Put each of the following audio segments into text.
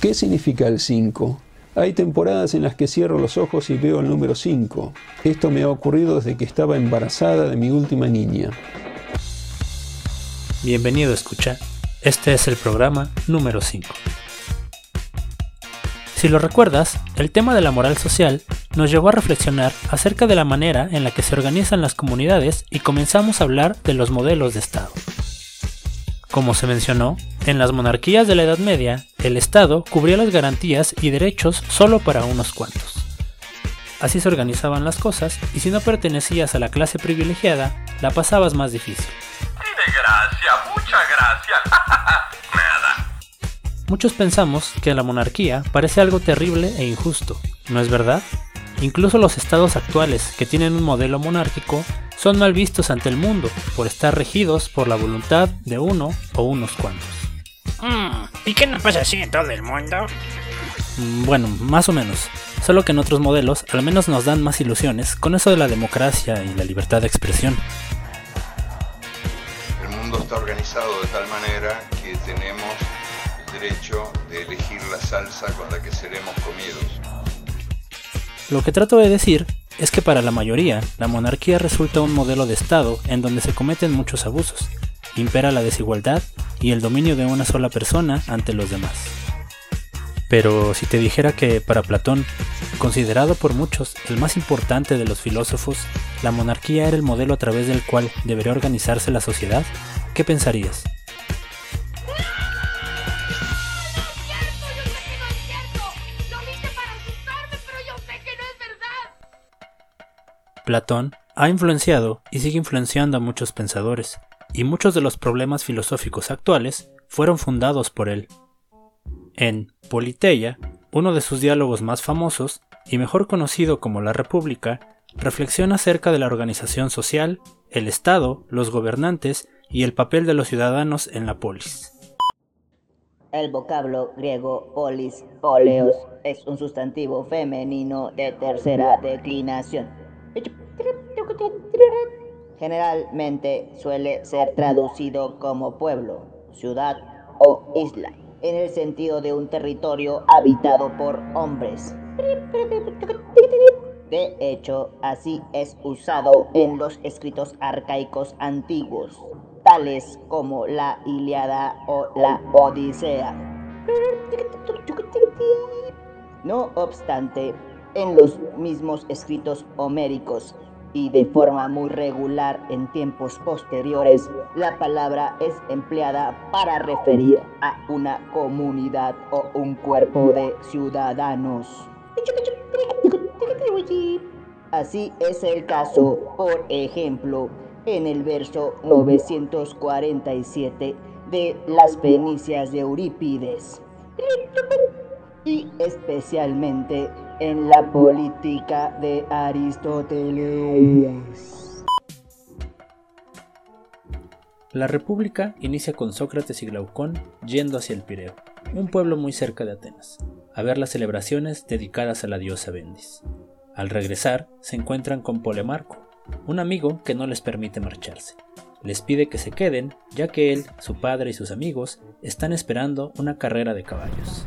¿Qué significa el 5? Hay temporadas en las que cierro los ojos y veo el número 5. Esto me ha ocurrido desde que estaba embarazada de mi última niña. Bienvenido a escuchar. Este es el programa número 5. Si lo recuerdas, el tema de la moral social nos llevó a reflexionar acerca de la manera en la que se organizan las comunidades y comenzamos a hablar de los modelos de Estado. Como se mencionó, en las monarquías de la Edad Media, el Estado cubría las garantías y derechos solo para unos cuantos. Así se organizaban las cosas y si no pertenecías a la clase privilegiada, la pasabas más difícil. gracia, mucha gracia. Nada. Muchos pensamos que la monarquía parece algo terrible e injusto, ¿no es verdad? Incluso los estados actuales, que tienen un modelo monárquico, son mal vistos ante el mundo por estar regidos por la voluntad de uno o unos cuantos. Mm, ¿Y qué no pasa así en todo el mundo? Bueno, más o menos. Solo que en otros modelos al menos nos dan más ilusiones con eso de la democracia y la libertad de expresión. El mundo está organizado de tal manera que tenemos el derecho de elegir la salsa con la que seremos comidos. Lo que trato de decir es que para la mayoría, la monarquía resulta un modelo de Estado en donde se cometen muchos abusos, impera la desigualdad y el dominio de una sola persona ante los demás. Pero si te dijera que para Platón, considerado por muchos el más importante de los filósofos, la monarquía era el modelo a través del cual debería organizarse la sociedad, ¿qué pensarías? Platón ha influenciado y sigue influenciando a muchos pensadores, y muchos de los problemas filosóficos actuales fueron fundados por él. En Politeia, uno de sus diálogos más famosos, y mejor conocido como La República, reflexiona acerca de la organización social, el Estado, los gobernantes y el papel de los ciudadanos en la polis. El vocablo griego polis, oleos, es un sustantivo femenino de tercera declinación Generalmente suele ser traducido como pueblo, ciudad o isla, en el sentido de un territorio habitado por hombres. De hecho, así es usado en los escritos arcaicos antiguos, tales como la Iliada o la Odisea. No obstante, en los mismos escritos homéricos y de forma muy regular en tiempos posteriores, la palabra es empleada para referir a una comunidad o un cuerpo de ciudadanos. Así es el caso, por ejemplo, en el verso 947 de las Fenicias de Eurípides y especialmente en la política de Aristóteles. La República inicia con Sócrates y Glaucón yendo hacia el Pireo, un pueblo muy cerca de Atenas, a ver las celebraciones dedicadas a la diosa Bendis. Al regresar, se encuentran con Polemarco, un amigo que no les permite marcharse. Les pide que se queden, ya que él, su padre y sus amigos están esperando una carrera de caballos.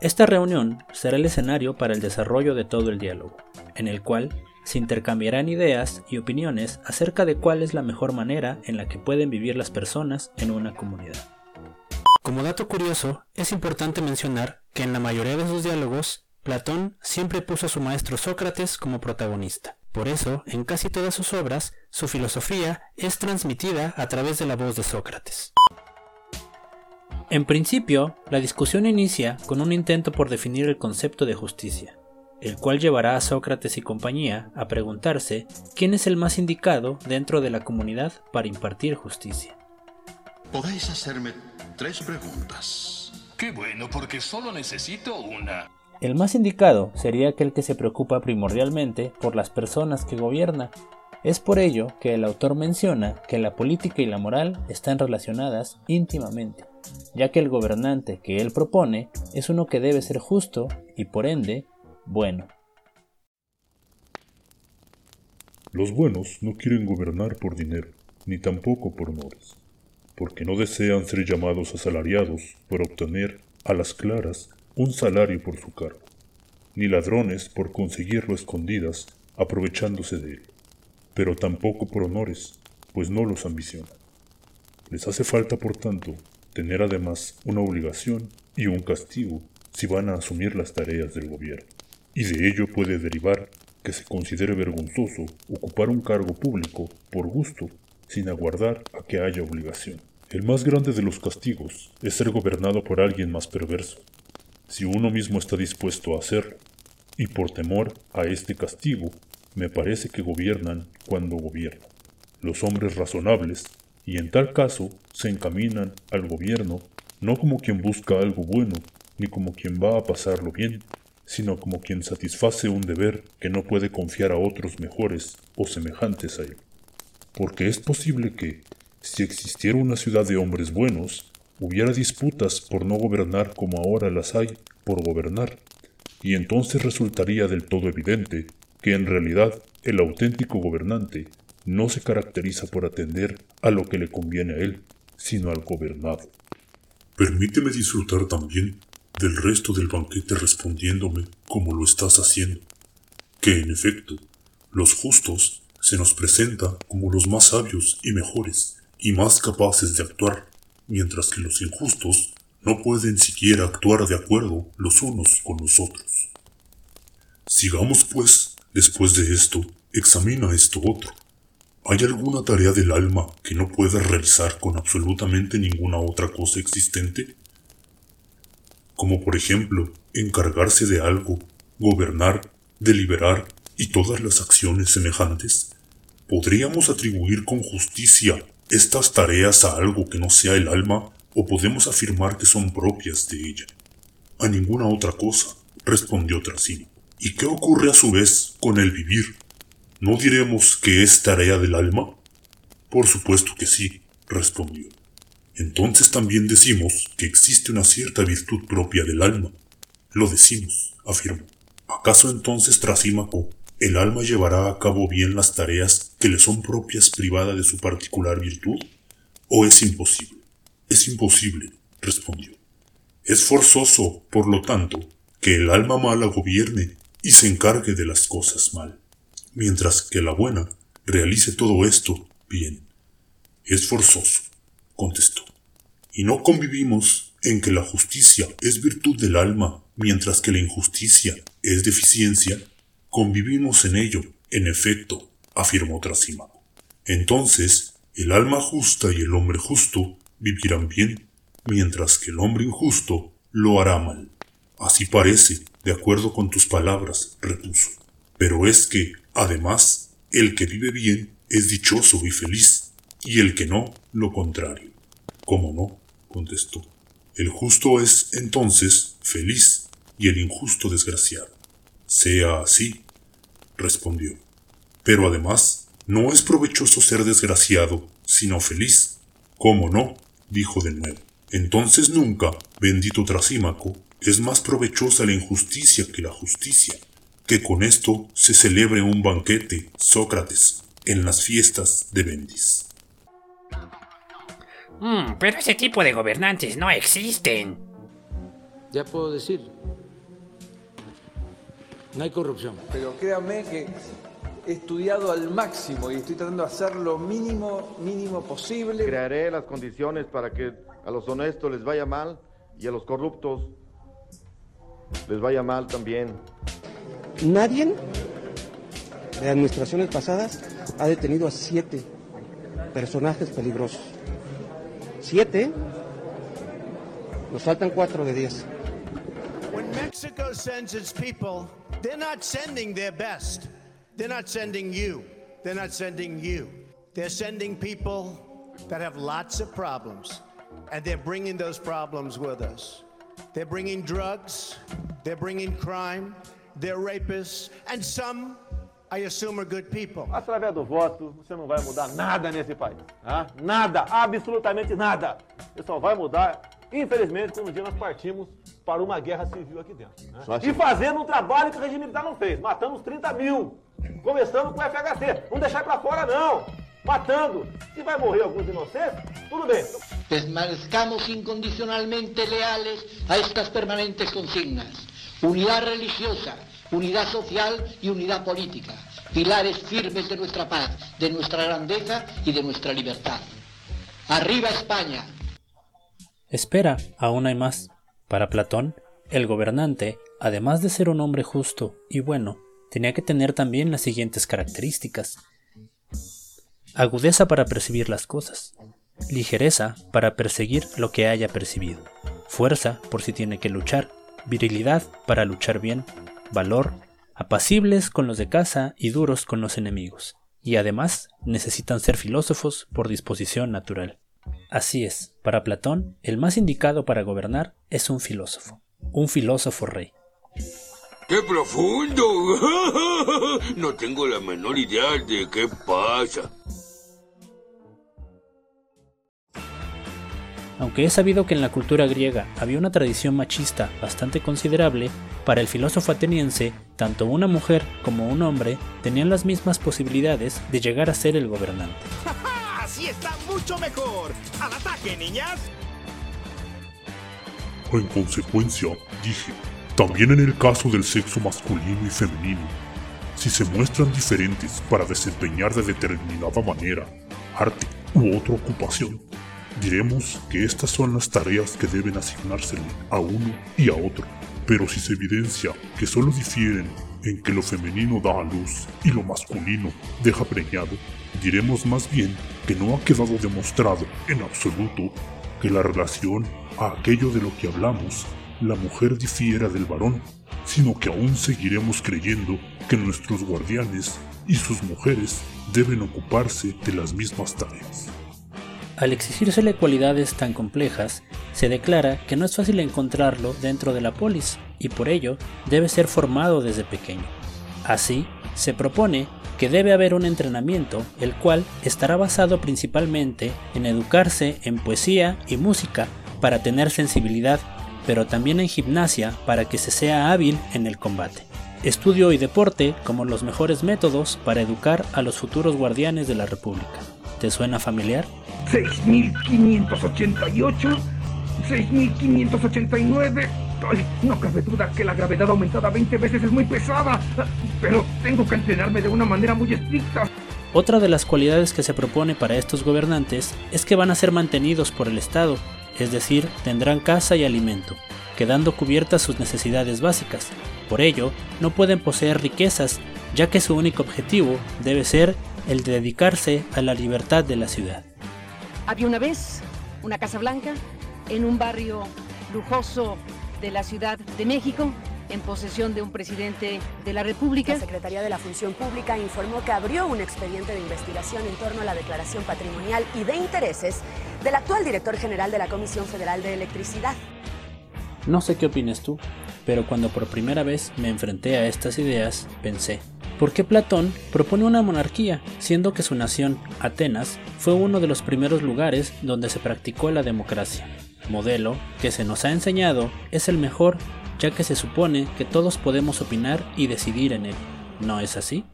Esta reunión será el escenario para el desarrollo de todo el diálogo, en el cual se intercambiarán ideas y opiniones acerca de cuál es la mejor manera en la que pueden vivir las personas en una comunidad. Como dato curioso, es importante mencionar que en la mayoría de sus diálogos, Platón siempre puso a su maestro Sócrates como protagonista. Por eso, en casi todas sus obras, su filosofía es transmitida a través de la voz de Sócrates. En principio, la discusión inicia con un intento por definir el concepto de justicia, el cual llevará a Sócrates y compañía a preguntarse quién es el más indicado dentro de la comunidad para impartir justicia. Podéis hacerme tres preguntas. Qué bueno, porque solo necesito una. El más indicado sería aquel que se preocupa primordialmente por las personas que gobierna. Es por ello que el autor menciona que la política y la moral están relacionadas íntimamente ya que el gobernante que él propone es uno que debe ser justo y por ende bueno. Los buenos no quieren gobernar por dinero, ni tampoco por honores. porque no desean ser llamados asalariados por obtener, a las claras, un salario por su cargo, ni ladrones por conseguirlo escondidas, aprovechándose de él, pero tampoco por honores, pues no los ambicionan. Les hace falta, por tanto, tener además una obligación y un castigo si van a asumir las tareas del gobierno. Y de ello puede derivar que se considere vergonzoso ocupar un cargo público por gusto sin aguardar a que haya obligación. El más grande de los castigos es ser gobernado por alguien más perverso, si uno mismo está dispuesto a hacerlo, y por temor a este castigo, me parece que gobiernan cuando gobiernan. Los hombres razonables, y en tal caso se encaminan al gobierno no como quien busca algo bueno, ni como quien va a pasarlo bien, sino como quien satisface un deber que no puede confiar a otros mejores o semejantes a él. Porque es posible que, si existiera una ciudad de hombres buenos, hubiera disputas por no gobernar como ahora las hay por gobernar, y entonces resultaría del todo evidente que en realidad el auténtico gobernante no se caracteriza por atender a lo que le conviene a él, sino al gobernado. Permíteme disfrutar también del resto del banquete respondiéndome como lo estás haciendo, que en efecto, los justos se nos presenta como los más sabios y mejores y más capaces de actuar, mientras que los injustos no pueden siquiera actuar de acuerdo los unos con los otros. Sigamos pues, después de esto, examina esto otro. ¿Hay alguna tarea del alma que no pueda realizar con absolutamente ninguna otra cosa existente? Como por ejemplo, encargarse de algo, gobernar, deliberar y todas las acciones semejantes. ¿Podríamos atribuir con justicia estas tareas a algo que no sea el alma o podemos afirmar que son propias de ella? A ninguna otra cosa, respondió Trasino. ¿Y qué ocurre a su vez con el vivir? ¿No diremos que es tarea del alma? Por supuesto que sí, respondió. Entonces también decimos que existe una cierta virtud propia del alma. Lo decimos, afirmó. ¿Acaso entonces Trasímaco, el alma llevará a cabo bien las tareas que le son propias privada de su particular virtud? ¿O es imposible? Es imposible, respondió. Es forzoso, por lo tanto, que el alma mala gobierne y se encargue de las cosas mal mientras que la buena realice todo esto bien. Es forzoso, contestó. Y no convivimos en que la justicia es virtud del alma, mientras que la injusticia es deficiencia. Convivimos en ello, en efecto, afirmó Trasímaco. Entonces, el alma justa y el hombre justo vivirán bien, mientras que el hombre injusto lo hará mal. Así parece, de acuerdo con tus palabras, repuso. Pero es que, Además, el que vive bien es dichoso y feliz, y el que no, lo contrario. ¿Cómo no? contestó. El justo es entonces feliz y el injusto desgraciado. Sea así, respondió. Pero además, no es provechoso ser desgraciado, sino feliz. ¿Cómo no? dijo de nuevo. Entonces nunca, bendito Trasímaco, es más provechosa la injusticia que la justicia que con esto se celebre un banquete, Sócrates, en las fiestas de Bendis. Mm, pero ese tipo de gobernantes no existen. Ya puedo decir, no hay corrupción. Pero créanme que he estudiado al máximo y estoy tratando de hacer lo mínimo, mínimo posible. Crearé las condiciones para que a los honestos les vaya mal y a los corruptos les vaya mal también. Nadie de administraciones pasadas ha detenido a siete personajes peligrosos. Siete, nos faltan cuatro de diez. When Mexico sends its people, they're not sending their best. They're not sending you. They're not sending you. They're sending people that have lots of problems, and they're bringing those problems with us. They're bringing drugs, they're bringing crime, they're rapists, and some, I assume, are good people. Através do voto, você não vai mudar nada nesse país. Tá? Nada, absolutamente nada. Você só vai mudar, infelizmente, quando um dia nós partimos para uma guerra civil aqui dentro. Né? E fazendo um trabalho que o regime militar não fez, matando uns 30 mil. Começando com o FHC. Não deixar para fora, não. matando. Se vai morrer alguns inocentes, tudo bem. Permanezcamos incondicionalmente leales a estas permanentes consignas. Unidad religiosa, unidad social y unidad política. Pilares firmes de nuestra paz, de nuestra grandeza y de nuestra libertad. Arriba España. Espera, aún hay más. Para Platón, el gobernante, además de ser un hombre justo y bueno, tenía que tener también las siguientes características. Agudeza para percibir las cosas, ligereza para perseguir lo que haya percibido, fuerza por si tiene que luchar, virilidad para luchar bien, valor, apacibles con los de casa y duros con los enemigos, y además necesitan ser filósofos por disposición natural. Así es, para Platón, el más indicado para gobernar es un filósofo, un filósofo rey. ¡Qué profundo! No tengo la menor idea de qué pasa. Aunque es sabido que en la cultura griega había una tradición machista bastante considerable, para el filósofo ateniense, tanto una mujer como un hombre tenían las mismas posibilidades de llegar a ser el gobernante. ¡Así está mucho mejor! ¡Al ataque, niñas! En consecuencia, dije, también en el caso del sexo masculino y femenino, si se muestran diferentes para desempeñar de determinada manera, arte u otra ocupación, diremos que estas son las tareas que deben asignársele a uno y a otro. Pero si se evidencia que solo difieren en que lo femenino da a luz y lo masculino deja preñado, diremos más bien que no ha quedado demostrado en absoluto que la relación a aquello de lo que hablamos, la mujer difiera del varón, sino que aún seguiremos creyendo que nuestros guardianes y sus mujeres deben ocuparse de las mismas tareas. Al exigírsele cualidades tan complejas, se declara que no es fácil encontrarlo dentro de la polis y por ello debe ser formado desde pequeño. Así, se propone que debe haber un entrenamiento, el cual estará basado principalmente en educarse en poesía y música para tener sensibilidad, pero también en gimnasia para que se sea hábil en el combate. Estudio y deporte como los mejores métodos para educar a los futuros guardianes de la República. ¿Te suena familiar? 6588, 6589. Ay, no cabe duda que la gravedad aumentada 20 veces es muy pesada, pero tengo que entrenarme de una manera muy estricta. Otra de las cualidades que se propone para estos gobernantes es que van a ser mantenidos por el Estado, es decir, tendrán casa y alimento, quedando cubiertas sus necesidades básicas. Por ello, no pueden poseer riquezas, ya que su único objetivo debe ser el de dedicarse a la libertad de la ciudad. Había una vez una Casa Blanca en un barrio lujoso de la Ciudad de México, en posesión de un presidente de la República. La Secretaría de la Función Pública informó que abrió un expediente de investigación en torno a la declaración patrimonial y de intereses del actual director general de la Comisión Federal de Electricidad. No sé qué opinas tú, pero cuando por primera vez me enfrenté a estas ideas, pensé, ¿Por qué Platón propone una monarquía, siendo que su nación, Atenas, fue uno de los primeros lugares donde se practicó la democracia? Modelo que se nos ha enseñado es el mejor, ya que se supone que todos podemos opinar y decidir en él. ¿No es así?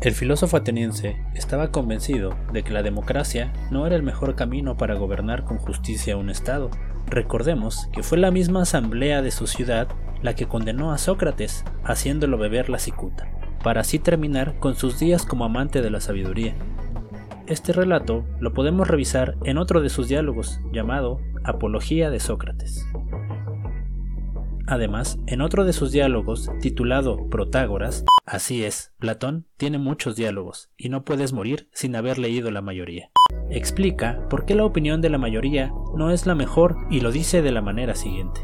El filósofo ateniense estaba convencido de que la democracia no era el mejor camino para gobernar con justicia un Estado. Recordemos que fue la misma asamblea de su ciudad la que condenó a Sócrates, haciéndolo beber la cicuta, para así terminar con sus días como amante de la sabiduría. Este relato lo podemos revisar en otro de sus diálogos, llamado Apología de Sócrates. Además, en otro de sus diálogos, titulado Protágoras, así es, Platón tiene muchos diálogos, y no puedes morir sin haber leído la mayoría. Explica por qué la opinión de la mayoría no es la mejor y lo dice de la manera siguiente.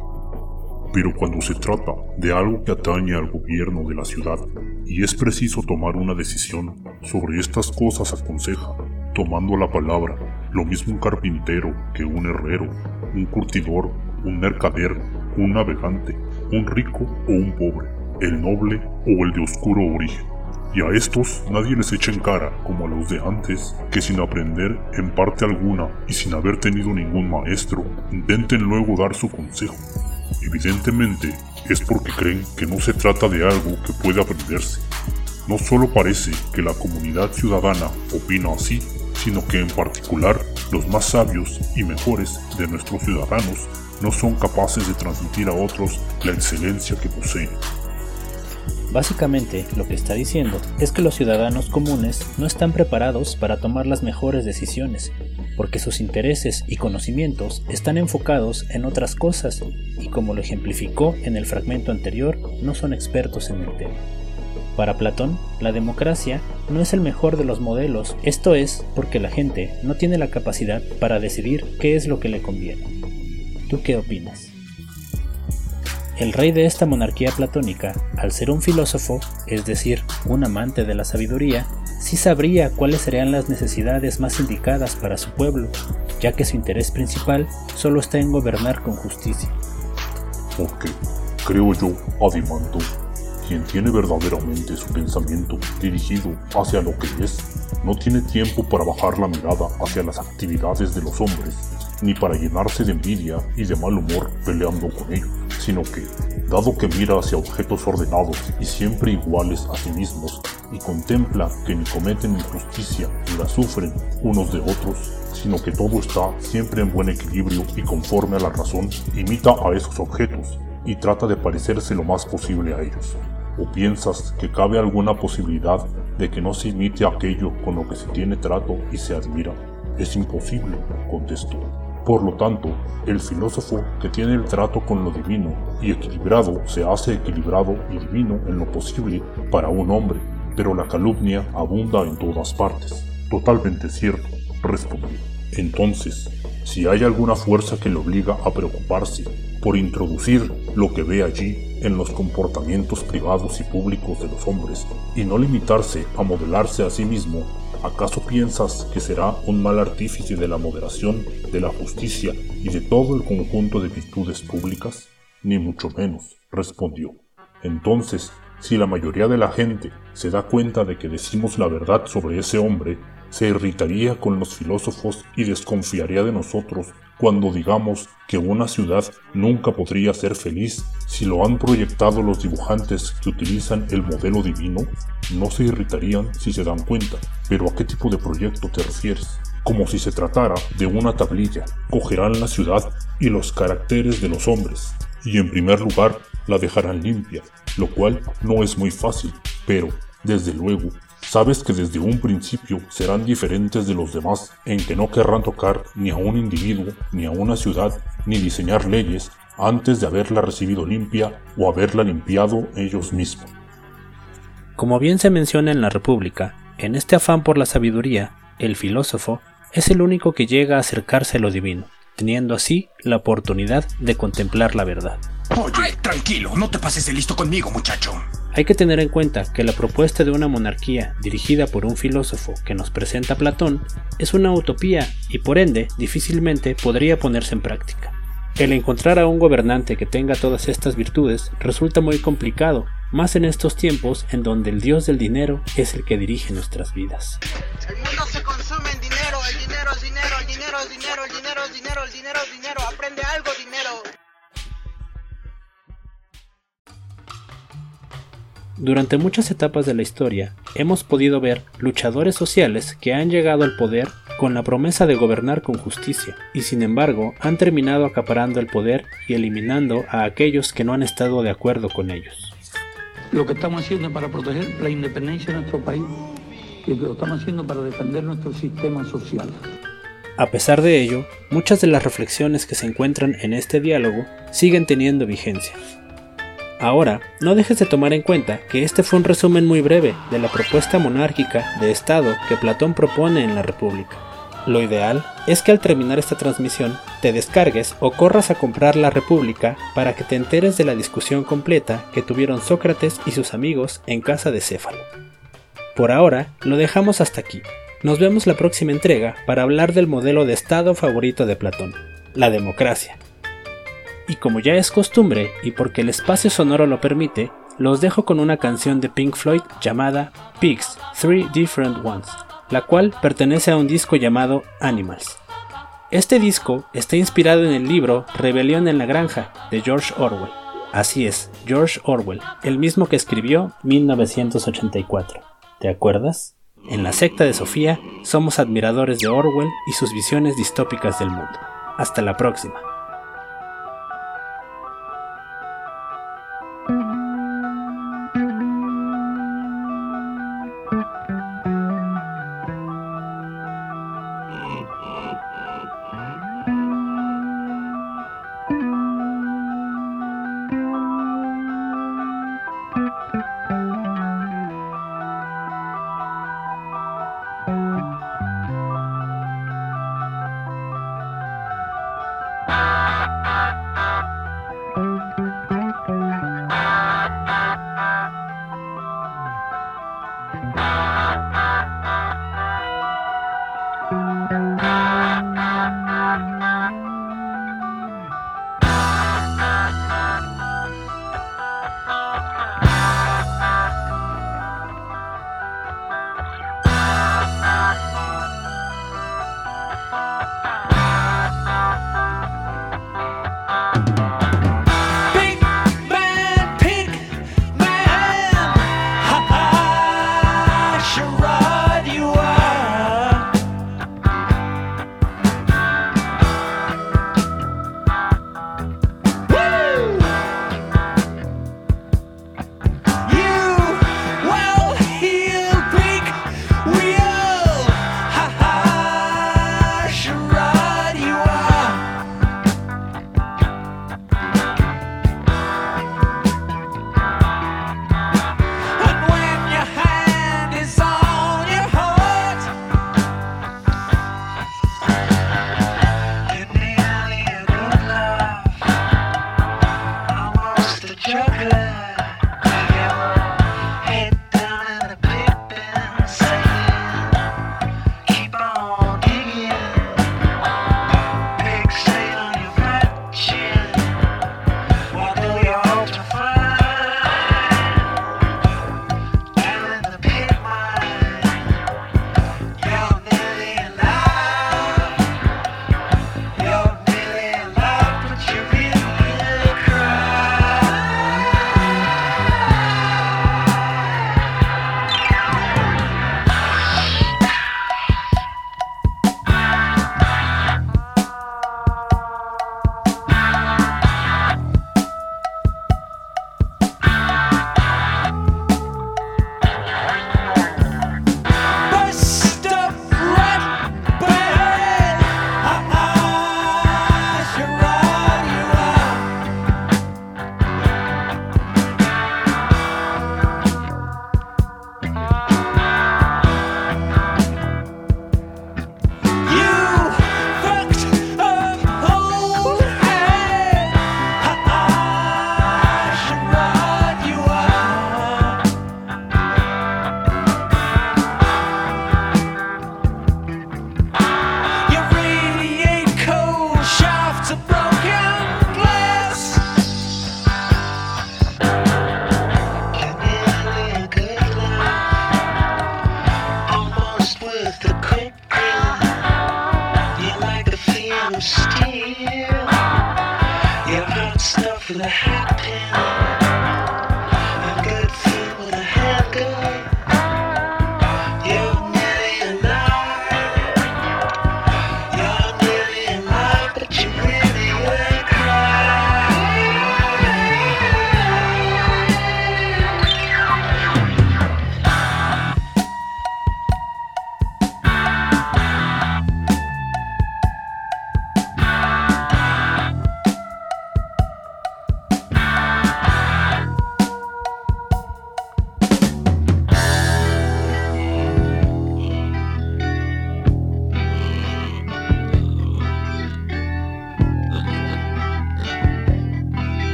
Pero cuando se trata de algo que atañe al gobierno de la ciudad y es preciso tomar una decisión, sobre estas cosas aconseja, tomando la palabra, lo mismo un carpintero que un herrero, un curtidor, un mercader, un navegante, un rico o un pobre, el noble o el de oscuro origen. Y a estos nadie les echa en cara, como a los de antes, que sin aprender en parte alguna y sin haber tenido ningún maestro, intenten luego dar su consejo. Evidentemente es porque creen que no se trata de algo que puede aprenderse. No solo parece que la comunidad ciudadana opina así, sino que en particular los más sabios y mejores de nuestros ciudadanos no son capaces de transmitir a otros la excelencia que poseen. Básicamente, lo que está diciendo es que los ciudadanos comunes no están preparados para tomar las mejores decisiones, porque sus intereses y conocimientos están enfocados en otras cosas y como lo ejemplificó en el fragmento anterior, no son expertos en el tema. Para Platón, la democracia no es el mejor de los modelos, esto es porque la gente no tiene la capacidad para decidir qué es lo que le conviene. ¿Tú qué opinas? El rey de esta monarquía platónica, al ser un filósofo, es decir, un amante de la sabiduría, sí sabría cuáles serían las necesidades más indicadas para su pueblo, ya que su interés principal solo está en gobernar con justicia. Porque, creo yo, Adimanto, quien tiene verdaderamente su pensamiento dirigido hacia lo que es, no tiene tiempo para bajar la mirada hacia las actividades de los hombres, ni para llenarse de envidia y de mal humor peleando con ellos sino que, dado que mira hacia objetos ordenados y siempre iguales a sí mismos, y contempla que ni cometen injusticia ni la sufren unos de otros, sino que todo está siempre en buen equilibrio y conforme a la razón, imita a esos objetos y trata de parecerse lo más posible a ellos. ¿O piensas que cabe alguna posibilidad de que no se imite aquello con lo que se tiene trato y se admira? Es imposible, contestó. Por lo tanto, el filósofo que tiene el trato con lo divino y equilibrado se hace equilibrado y divino en lo posible para un hombre, pero la calumnia abunda en todas partes. Totalmente cierto, respondí. Entonces, si hay alguna fuerza que le obliga a preocuparse por introducir lo que ve allí en los comportamientos privados y públicos de los hombres y no limitarse a modelarse a sí mismo ¿Acaso piensas que será un mal artífice de la moderación, de la justicia y de todo el conjunto de virtudes públicas? Ni mucho menos, respondió. Entonces, si la mayoría de la gente se da cuenta de que decimos la verdad sobre ese hombre, se irritaría con los filósofos y desconfiaría de nosotros cuando digamos que una ciudad nunca podría ser feliz si lo han proyectado los dibujantes que utilizan el modelo divino, no se irritarían si se dan cuenta. Pero ¿a qué tipo de proyecto te refieres? Como si se tratara de una tablilla, cogerán la ciudad y los caracteres de los hombres, y en primer lugar la dejarán limpia, lo cual no es muy fácil, pero, desde luego, Sabes que desde un principio serán diferentes de los demás en que no querrán tocar ni a un individuo, ni a una ciudad, ni diseñar leyes antes de haberla recibido limpia o haberla limpiado ellos mismos. Como bien se menciona en la República, en este afán por la sabiduría, el filósofo es el único que llega a acercarse a lo divino, teniendo así la oportunidad de contemplar la verdad. Oye, tranquilo, no te pases de listo conmigo, muchacho. Hay que tener en cuenta que la propuesta de una monarquía dirigida por un filósofo que nos presenta Platón es una utopía y por ende difícilmente podría ponerse en práctica. El encontrar a un gobernante que tenga todas estas virtudes resulta muy complicado, más en estos tiempos en donde el dios del dinero es el que dirige nuestras vidas. El mundo se consume en dinero, el dinero es dinero, el dinero es dinero, el dinero es dinero, el dinero es dinero, aprende algo Durante muchas etapas de la historia hemos podido ver luchadores sociales que han llegado al poder con la promesa de gobernar con justicia, y sin embargo han terminado acaparando el poder y eliminando a aquellos que no han estado de acuerdo con ellos. Lo que estamos haciendo es para proteger la independencia de nuestro país y lo estamos haciendo para defender nuestro sistema social. A pesar de ello, muchas de las reflexiones que se encuentran en este diálogo siguen teniendo vigencia. Ahora, no dejes de tomar en cuenta que este fue un resumen muy breve de la propuesta monárquica de Estado que Platón propone en la República. Lo ideal es que al terminar esta transmisión te descargues o corras a comprar la República para que te enteres de la discusión completa que tuvieron Sócrates y sus amigos en casa de Céfalo. Por ahora, lo dejamos hasta aquí. Nos vemos la próxima entrega para hablar del modelo de Estado favorito de Platón, la democracia, y como ya es costumbre y porque el espacio sonoro lo permite, los dejo con una canción de Pink Floyd llamada Pigs, Three Different Ones, la cual pertenece a un disco llamado Animals. Este disco está inspirado en el libro Rebelión en la Granja de George Orwell. Así es, George Orwell, el mismo que escribió 1984. ¿Te acuerdas? En la secta de Sofía somos admiradores de Orwell y sus visiones distópicas del mundo. Hasta la próxima. the house.